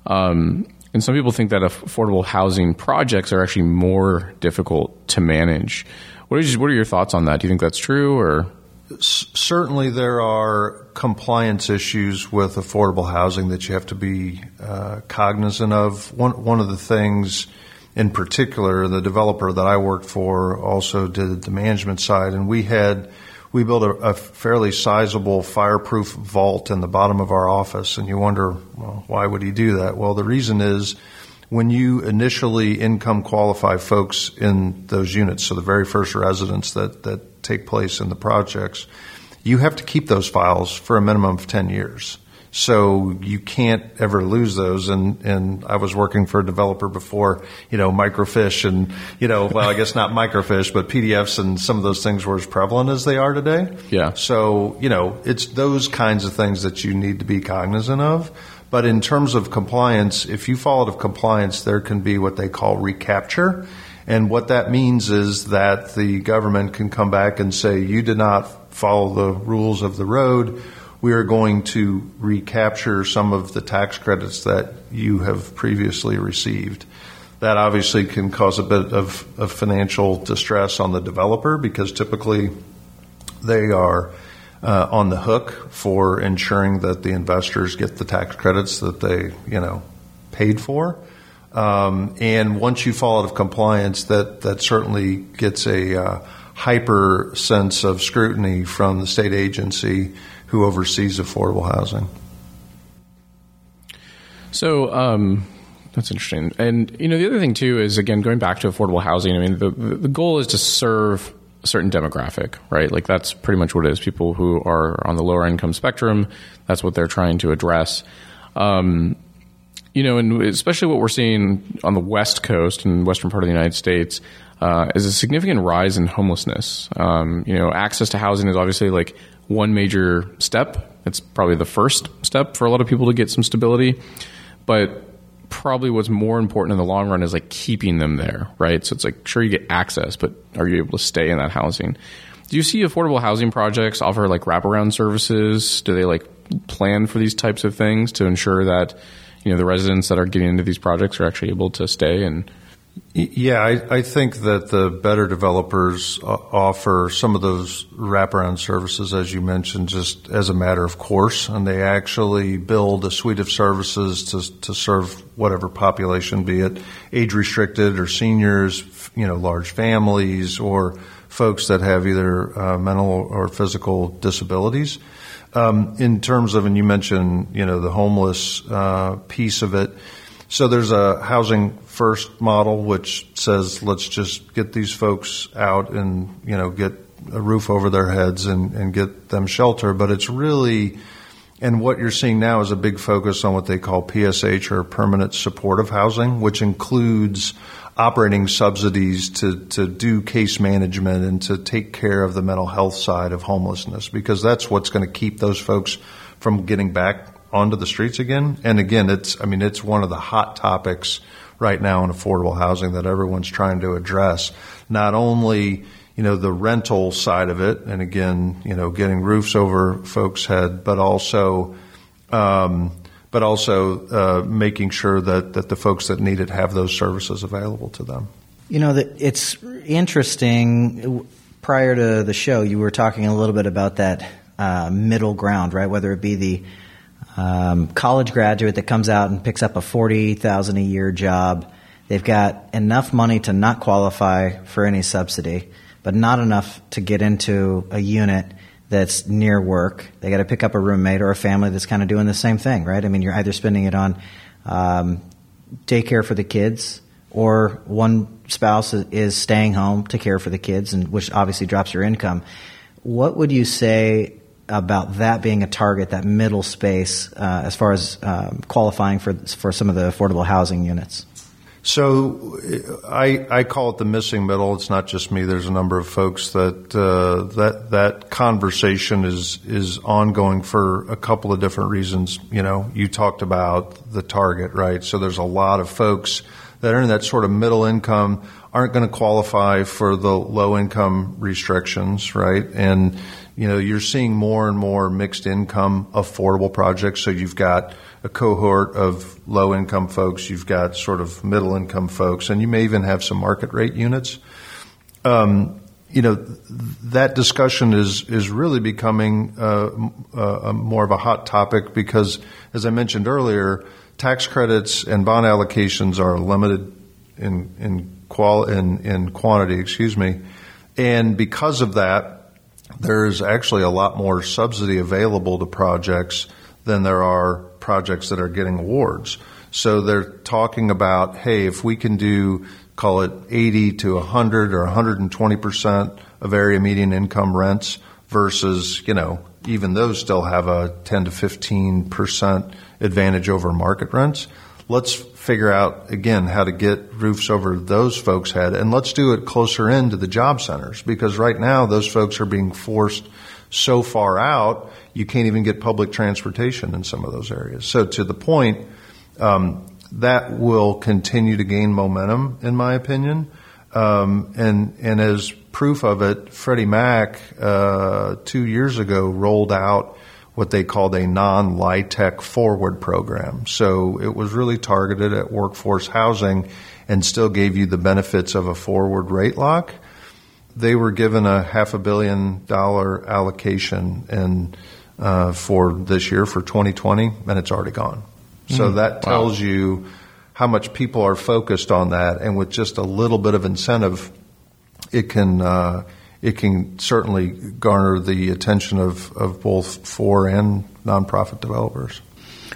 Um, and some people think that affordable housing projects are actually more difficult to manage. What are, what are your thoughts on that? Do you think that's true or? Certainly, there are compliance issues with affordable housing that you have to be uh, cognizant of. One, one of the things in particular, the developer that I worked for also did the management side, and we had we built a, a, fairly sizable fireproof vault in the bottom of our office. And you wonder, well, why would he do that? Well, the reason is when you initially income qualify folks in those units, so the very first residents that, that take place in the projects, you have to keep those files for a minimum of 10 years. So you can't ever lose those. And, and I was working for a developer before, you know, microfiche and, you know, well, I guess not microfish, but PDFs and some of those things were as prevalent as they are today. Yeah. So, you know, it's those kinds of things that you need to be cognizant of. But in terms of compliance, if you fall out of compliance, there can be what they call recapture. And what that means is that the government can come back and say, you did not follow the rules of the road we are going to recapture some of the tax credits that you have previously received. That obviously can cause a bit of, of financial distress on the developer because typically they are uh, on the hook for ensuring that the investors get the tax credits that they, you know, paid for. Um, and once you fall out of compliance, that that certainly gets a uh, hyper sense of scrutiny from the state agency who oversees affordable housing. So um, that's interesting. And you know, the other thing too is again going back to affordable housing. I mean, the the goal is to serve a certain demographic, right? Like that's pretty much what it is. People who are on the lower income spectrum. That's what they're trying to address. Um, you know, and especially what we're seeing on the West Coast and western part of the United States uh, is a significant rise in homelessness. Um, you know, access to housing is obviously like one major step. It's probably the first step for a lot of people to get some stability, but probably what's more important in the long run is like keeping them there, right? So it's like sure you get access, but are you able to stay in that housing? Do you see affordable housing projects offer like wraparound services? Do they like plan for these types of things to ensure that you know the residents that are getting into these projects are actually able to stay and yeah, I, I, think that the better developers offer some of those wraparound services, as you mentioned, just as a matter of course, and they actually build a suite of services to to serve whatever population, be it age restricted or seniors, you know, large families or folks that have either uh, mental or physical disabilities. Um, in terms of, and you mentioned, you know, the homeless uh, piece of it so there's a housing first model which says let's just get these folks out and you know get a roof over their heads and, and get them shelter. But it's really and what you're seeing now is a big focus on what they call PSH or permanent supportive housing, which includes operating subsidies to, to do case management and to take care of the mental health side of homelessness because that's what's going to keep those folks from getting back onto the streets again. And again, it's I mean it's one of the hot topics right now in affordable housing that everyone's trying to address. Not only you know the rental side of it, and again you know getting roofs over folks' head, but also. Um, but also uh, making sure that, that the folks that need it have those services available to them. You know, that it's interesting. Prior to the show, you were talking a little bit about that uh, middle ground, right? Whether it be the um, college graduate that comes out and picks up a forty thousand a year job. They've got enough money to not qualify for any subsidy, but not enough to get into a unit that's near work. They got to pick up a roommate or a family that's kind of doing the same thing, right? I mean, you're either spending it on um, daycare for the kids, or one spouse is staying home to care for the kids, and which obviously drops your income. What would you say about that being a target, that middle space, uh, as far as um, qualifying for for some of the affordable housing units? So I, I call it the missing middle. It's not just me. There's a number of folks that uh, that that conversation is is ongoing for a couple of different reasons. You know, you talked about the target, right? So there's a lot of folks that are in that sort of middle income aren't going to qualify for the low income restrictions, right? And you know, you're seeing more and more mixed income affordable projects. So you've got a cohort of low income folks, you've got sort of middle income folks, and you may even have some market rate units. Um, you know, that discussion is is really becoming uh, uh, more of a hot topic because, as I mentioned earlier, tax credits and bond allocations are limited in in qual in, in quantity. Excuse me, and because of that, there is actually a lot more subsidy available to projects than there are projects that are getting awards. So they're talking about, hey, if we can do, call it 80 to 100 or 120 percent of area median income rents versus, you know, even those still have a 10 to 15 percent advantage over market rents. Let's figure out again how to get roofs over those folks' head and let's do it closer in to the job centers because right now those folks are being forced so far out you can't even get public transportation in some of those areas. So to the point, um, that will continue to gain momentum, in my opinion. Um, and and as proof of it, Freddie Mac uh, two years ago rolled out what they called a non-LIHTC forward program. So it was really targeted at workforce housing and still gave you the benefits of a forward rate lock. They were given a half a billion dollar allocation and uh, for this year for 2020, and it's already gone. So mm, that tells wow. you how much people are focused on that, and with just a little bit of incentive, it can uh, it can certainly garner the attention of, of both for and nonprofit developers.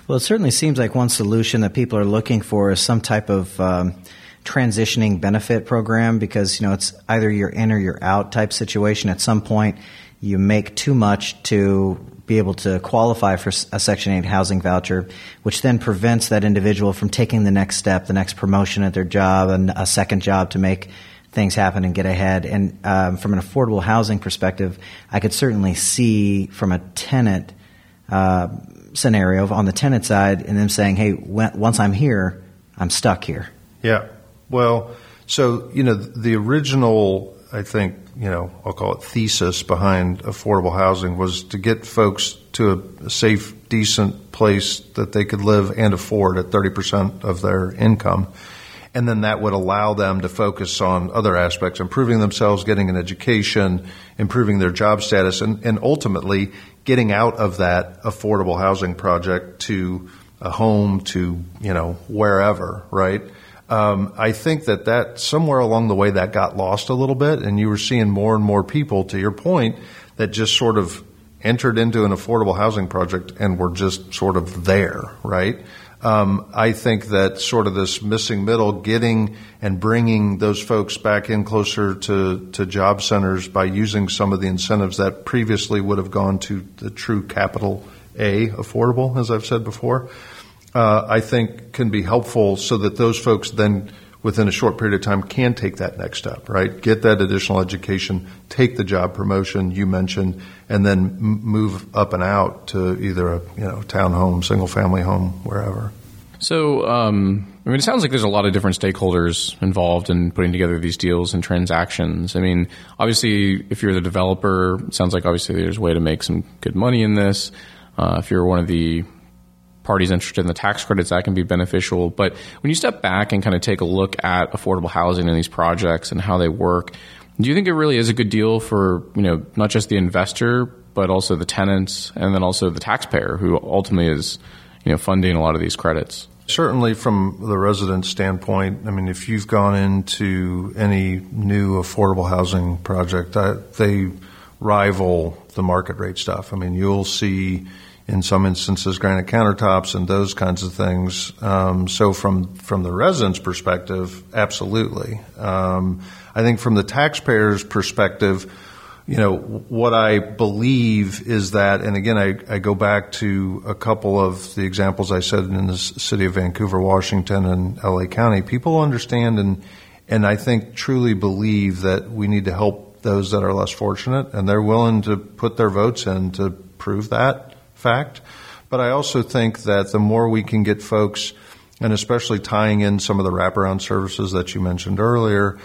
Well, it certainly seems like one solution that people are looking for is some type of um, transitioning benefit program because you know it's either you're in or you're out type situation. At some point, you make too much to be able to qualify for a Section 8 housing voucher, which then prevents that individual from taking the next step, the next promotion at their job, and a second job to make things happen and get ahead. And um, from an affordable housing perspective, I could certainly see from a tenant uh, scenario on the tenant side and them saying, hey, when, once I'm here, I'm stuck here. Yeah. Well, so, you know, the original, I think, you know, I'll call it thesis behind affordable housing was to get folks to a safe, decent place that they could live and afford at 30% of their income. And then that would allow them to focus on other aspects, improving themselves, getting an education, improving their job status, and, and ultimately getting out of that affordable housing project to a home to, you know, wherever, right? Um, I think that that somewhere along the way that got lost a little bit, and you were seeing more and more people, to your point, that just sort of entered into an affordable housing project and were just sort of there, right? Um, I think that sort of this missing middle, getting and bringing those folks back in closer to, to job centers by using some of the incentives that previously would have gone to the true capital A affordable, as I've said before uh, I think can be helpful so that those folks then within a short period of time can take that next step, right? Get that additional education, take the job promotion you mentioned, and then move up and out to either a you know townhome, single family home, wherever. So, um, I mean, it sounds like there's a lot of different stakeholders involved in putting together these deals and transactions. I mean, obviously, if you're the developer, it sounds like obviously there's a way to make some good money in this. Uh, if you're one of the parties interested in the tax credits, that can be beneficial. But when you step back and kind of take a look at affordable housing and these projects and how they work, do you think it really is a good deal for, you know, not just the investor, but also the tenants and then also the taxpayer who ultimately is, you know, funding a lot of these credits? Certainly, from the resident standpoint, I mean, if you've gone into any new affordable housing project, they rival the market rate stuff. I mean, you'll see in some instances granite countertops and those kinds of things. Um, so from from the resident's perspective, absolutely. Um, I think from the taxpayer's perspective, you know what I believe is that, and again, I, I go back to a couple of the examples I said in the city of Vancouver, Washington, and LA County. People understand and and I think truly believe that we need to help those that are less fortunate, and they're willing to put their votes in to prove that fact. But I also think that the more we can get folks, and especially tying in some of the wraparound services that you mentioned earlier,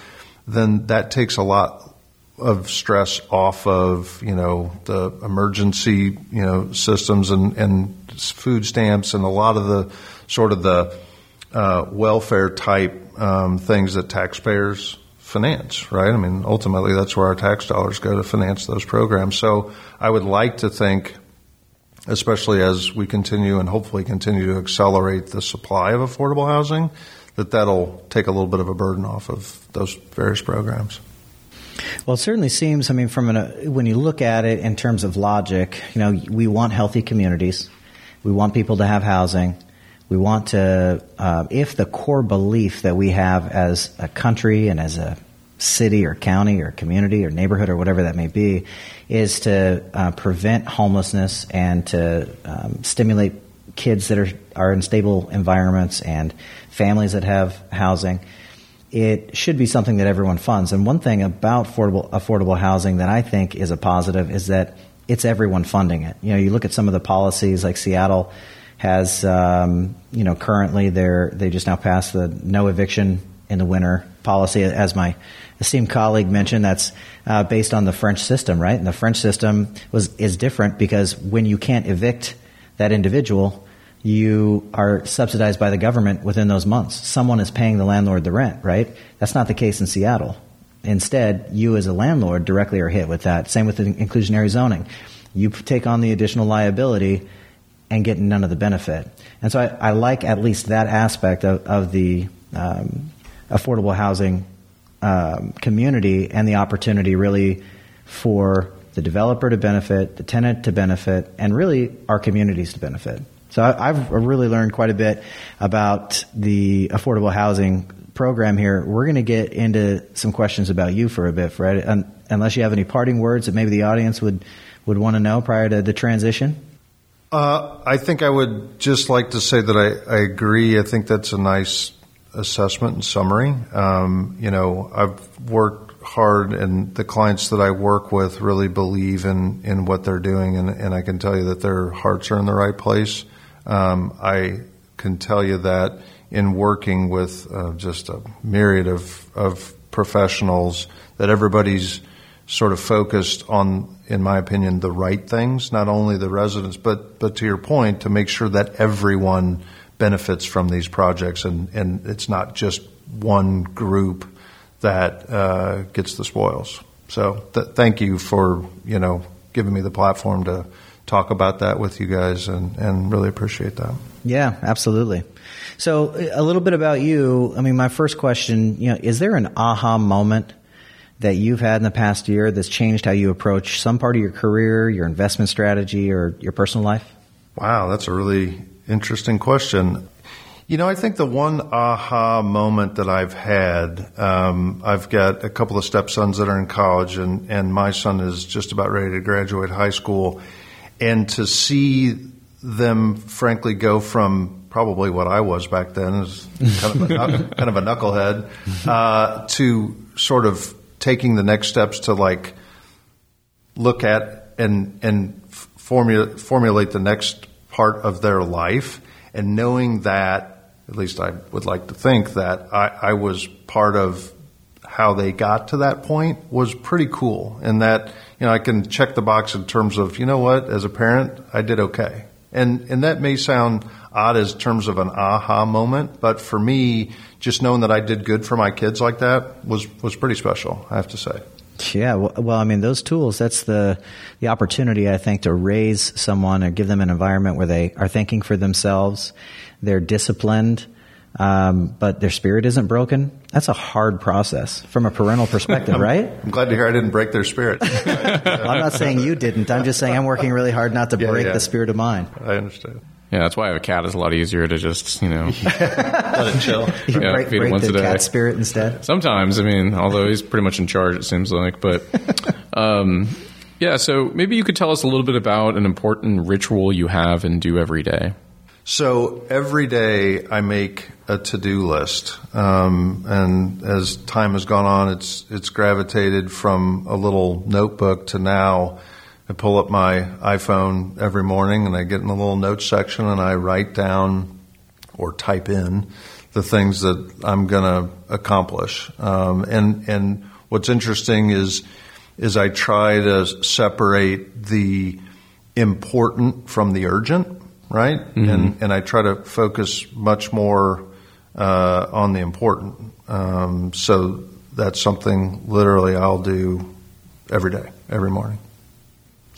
then that takes a lot of stress off of you know the emergency you know systems and, and food stamps and a lot of the sort of the uh, welfare type um, things that taxpayers finance, right? I mean, ultimately, that's where our tax dollars go to finance those programs. So I would like to think especially as we continue and hopefully continue to accelerate the supply of affordable housing, that that'll take a little bit of a burden off of those various programs. Well, it certainly seems. I mean, from an, uh, when you look at it in terms of logic, you know, we want healthy communities. We want people to have housing. We want to, uh, if the core belief that we have as a country and as a city or county or community or neighborhood or whatever that may be, is to uh, prevent homelessness and to um, stimulate kids that are, are in stable environments and families that have housing it should be something that everyone funds. And one thing about affordable affordable housing that I think is a positive is that it's everyone funding it. You know, you look at some of the policies like Seattle has, um, you know, currently they're, they just now passed the no eviction in the winter policy. As my esteemed colleague mentioned, that's uh, based on the French system, right? And the French system was is different because when you can't evict that individual, you are subsidized by the government within those months. Someone is paying the landlord the rent, right? That's not the case in Seattle. Instead, you as a landlord directly are hit with that. Same with the inclusionary zoning. You take on the additional liability and get none of the benefit. And so I, I like at least that aspect of, of the um, affordable housing um, community and the opportunity really for the developer to benefit, the tenant to benefit, and really our communities to benefit. So I, have really learned quite a bit about the affordable housing program here. We're going to get into some questions about you for a bit, Fred. Un- unless you have any parting words that maybe the audience would would want to know prior to the transition. Uh, I think I would just like to say that I, I agree. I think that's a nice assessment and summary. Um, you know, I've worked hard, and the clients that I work with really believe in in what they're doing, and, and I can tell you that their hearts are in the right place. Um, I can tell you that in working with uh, just a myriad of, of professionals, that everybody's sort of focused on, in my opinion, the right things, not only the residents, but, but to your point, to make sure that everyone benefits from these projects and, and it's not just one group that uh, gets the spoils. So th- thank you for, you know, giving me the platform to talk about that with you guys and, and really appreciate that. Yeah, absolutely. So a little bit about you. I mean, my first question, you know, is there an aha moment that you've had in the past year that's changed how you approach some part of your career, your investment strategy, or your personal life? Wow, that's a really interesting question. You know, I think the one aha moment that I've had, um, I've got a couple of stepsons that are in college, and, and my son is just about ready to graduate high school and to see them, frankly, go from probably what I was back then, as kind of a, kind of a knucklehead, uh, to sort of taking the next steps to like look at and and formula, formulate the next part of their life, and knowing that, at least I would like to think that I, I was part of how they got to that point was pretty cool, and that you know, I can check the box in terms of, you know what, as a parent, I did okay. And, and that may sound odd as terms of an aha moment, but for me, just knowing that I did good for my kids like that was, was pretty special, I have to say. Yeah, well, well, I mean, those tools, that's the, the opportunity, I think, to raise someone or give them an environment where they are thinking for themselves, they're disciplined, um, but their spirit isn't broken. That's a hard process from a parental perspective, I'm, right? I'm glad to hear I didn't break their spirit. well, I'm not saying you didn't. I'm just saying I'm working really hard not to yeah, break yeah. the spirit of mine. I understand. Yeah, that's why I have a cat. It's a lot easier to just, you know, let it chill. You yeah, break, feed break once the a day. cat spirit instead. Sometimes, I mean, although he's pretty much in charge, it seems like. But um, yeah, so maybe you could tell us a little bit about an important ritual you have and do every day. So every day I make a to-do list, um, and as time has gone on, it's it's gravitated from a little notebook to now. I pull up my iPhone every morning and I get in the little notes section and I write down or type in the things that I'm going to accomplish. Um, and and what's interesting is is I try to separate the important from the urgent right? Mm-hmm. And and I try to focus much more uh, on the important. Um, so that's something literally I'll do every day, every morning.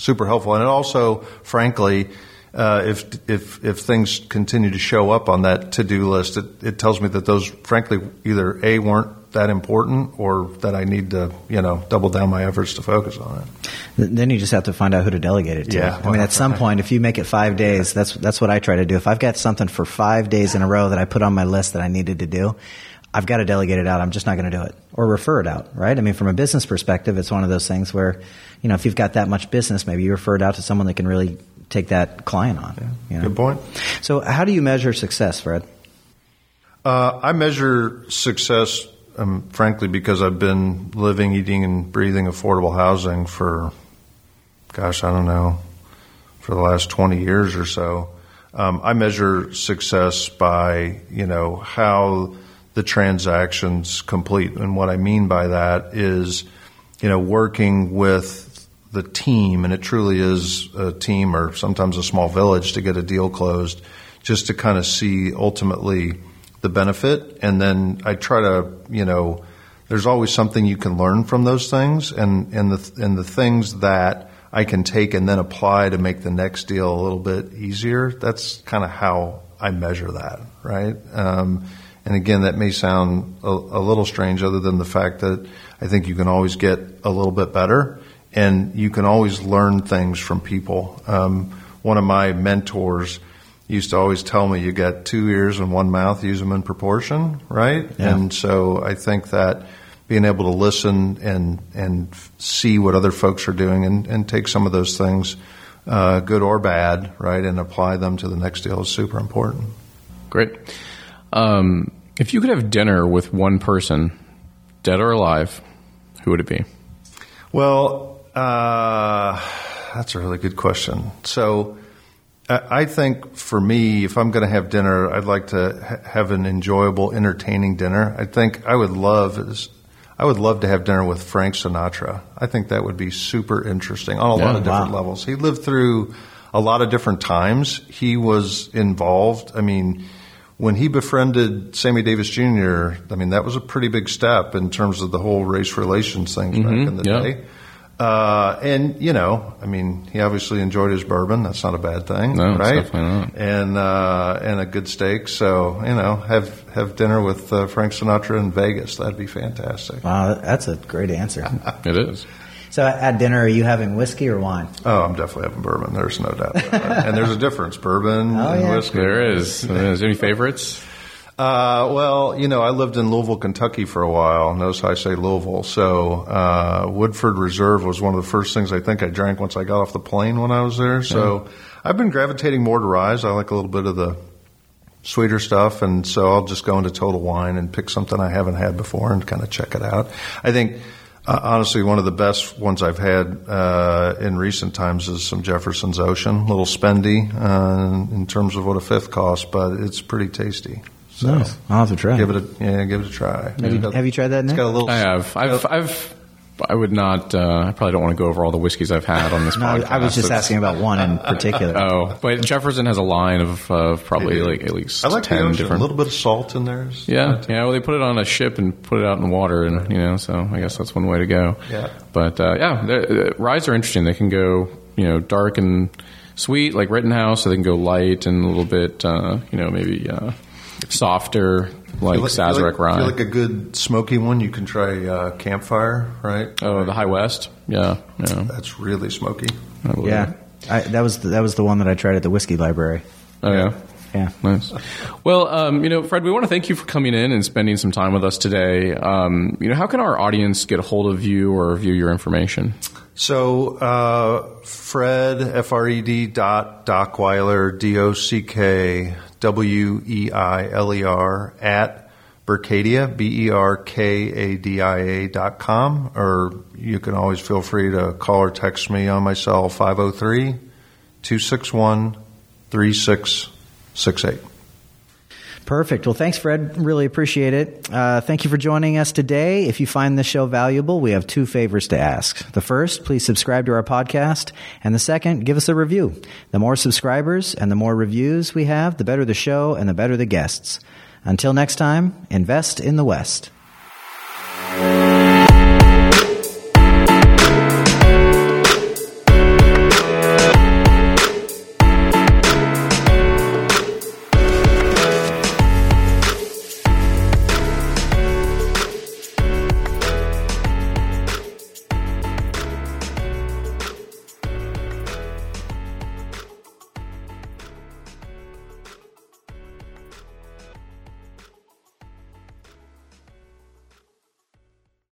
Super helpful, and it also, frankly, uh, if if if things continue to show up on that to do list, it, it tells me that those, frankly, either a weren't that important or that I need to, you know, double down my efforts to focus on it. Then you just have to find out who to delegate it to. Yeah, I mean, at some point, if you make it five days, that's that's what I try to do. If I've got something for five days in a row that I put on my list that I needed to do, I've got to delegate it out. I'm just not going to do it or refer it out, right? I mean, from a business perspective, it's one of those things where, you know, if you've got that much business, maybe you refer it out to someone that can really take that client on. Yeah, you know? Good point. So, how do you measure success, Fred? Uh, I measure success, um, frankly, because I've been living, eating, and breathing affordable housing for, gosh, I don't know, for the last 20 years or so. Um, I measure success by, you know, how the transactions complete. And what I mean by that is, you know, working with the team, and it truly is a team or sometimes a small village to get a deal closed, just to kind of see ultimately the benefit. And then I try to, you know, there's always something you can learn from those things, and and the and the things that I can take and then apply to make the next deal a little bit easier. That's kind of how I measure that, right? Um, and again, that may sound a, a, little strange, other than the fact that I think you can always get a little bit better, and you can always learn things from people. Um, one of my mentors used to always tell me, "You got two ears and one mouth; use them in proportion." Right? Yeah. And so I think that being able to listen and and see what other folks are doing and, and take some of those things, uh, good or bad, right, and apply them to the next deal is super important. Great. Um, if you could have dinner with one person, dead or alive, who would it be? Well, uh, that's a really good question. So. I think for me, if I'm going to have dinner, I'd like to ha- have an enjoyable, entertaining dinner. I think I would love is I would love to have dinner with Frank Sinatra. I think that would be super interesting on a Yeah, lot of different levels. He lived through a lot of different times. He was involved. I mean, when he befriended Sammy Davis Jr., I mean, that was a pretty big step in terms of the whole race relations things back in the yeah. day. Uh, and you know, I mean, he obviously enjoyed his bourbon. That's not a bad thing, No, it's right? definitely not. And uh, and a good steak. So you know, have have dinner with uh, Frank Sinatra in Vegas. That'd be fantastic. Wow, that's a great answer. It is. So, at dinner, are you having whiskey or wine? Oh, I'm definitely having bourbon. There's no doubt. About that. And there's a difference, bourbon Oh, and yeah. whiskey. There is. There is. Any favorites? Uh, well, you know, I lived in Louisville, Kentucky for a while. Notice how I say Louisville. So, uh, Woodford Reserve was one of the first things I think I drank once I got off the plane when I was there. So, I've been gravitating more to rye. I like a little bit of the sweeter stuff. And so I'll just go into Total Wine and pick something I haven't had before and kind of check it out. I think, honestly, one of the best ones I've had uh, in recent times is some Jefferson's Ocean. A little spendy uh, in terms of what a fifth costs, but it's pretty tasty. So Nice. I'll have to try. give it a yeah, give it a try. Have you, have you tried that, It's Nick? got a little. I have. I've. I've. I would not. Uh, I probably don't want to go over all the whiskeys I've had on this No, podcast. I was just asking about one in particular. Oh, but Jefferson has a line of uh, probably like at least I like the ten ocean. A little bit of salt in there. is- Yeah, yeah. Well, they put it on a ship and put it out in the water, and you know, so I guess that's one way to go. Yeah. But uh, yeah, the- uh, ryes are interesting. They can go, you know, dark and sweet like Rittenhouse, or they can go light and a little bit, uh, you know, maybe uh, softer like Feel feel Sazerac like, rye. like a good smoky one. You can try uh, Campfire, right? oh, the High West. Yeah, yeah. That's really smoky. I yeah. I, that was the, that was the one that I tried at the whiskey library. Oh yeah. Yeah. Nice. Well, um, you know, Fred, we want to thank you for coming in and spending some time with us today. Um, you know, how can our audience get a hold of you or view your information? So uh, Fred F R E D dot Dockweiler D O C K W E I L E R at Berkadia B E R K A D I A dot com, or you can always feel free to call or text me on my cell 503 261 3668. Perfect. Well, thanks, Fred. Really appreciate it. Uh, thank you for joining us today. If you find this show valuable, we have two favors to ask. The first, please subscribe to our podcast. And the second, give us a review. The more subscribers and the more reviews we have, the better the show and the better the guests. Until next time, invest in the West.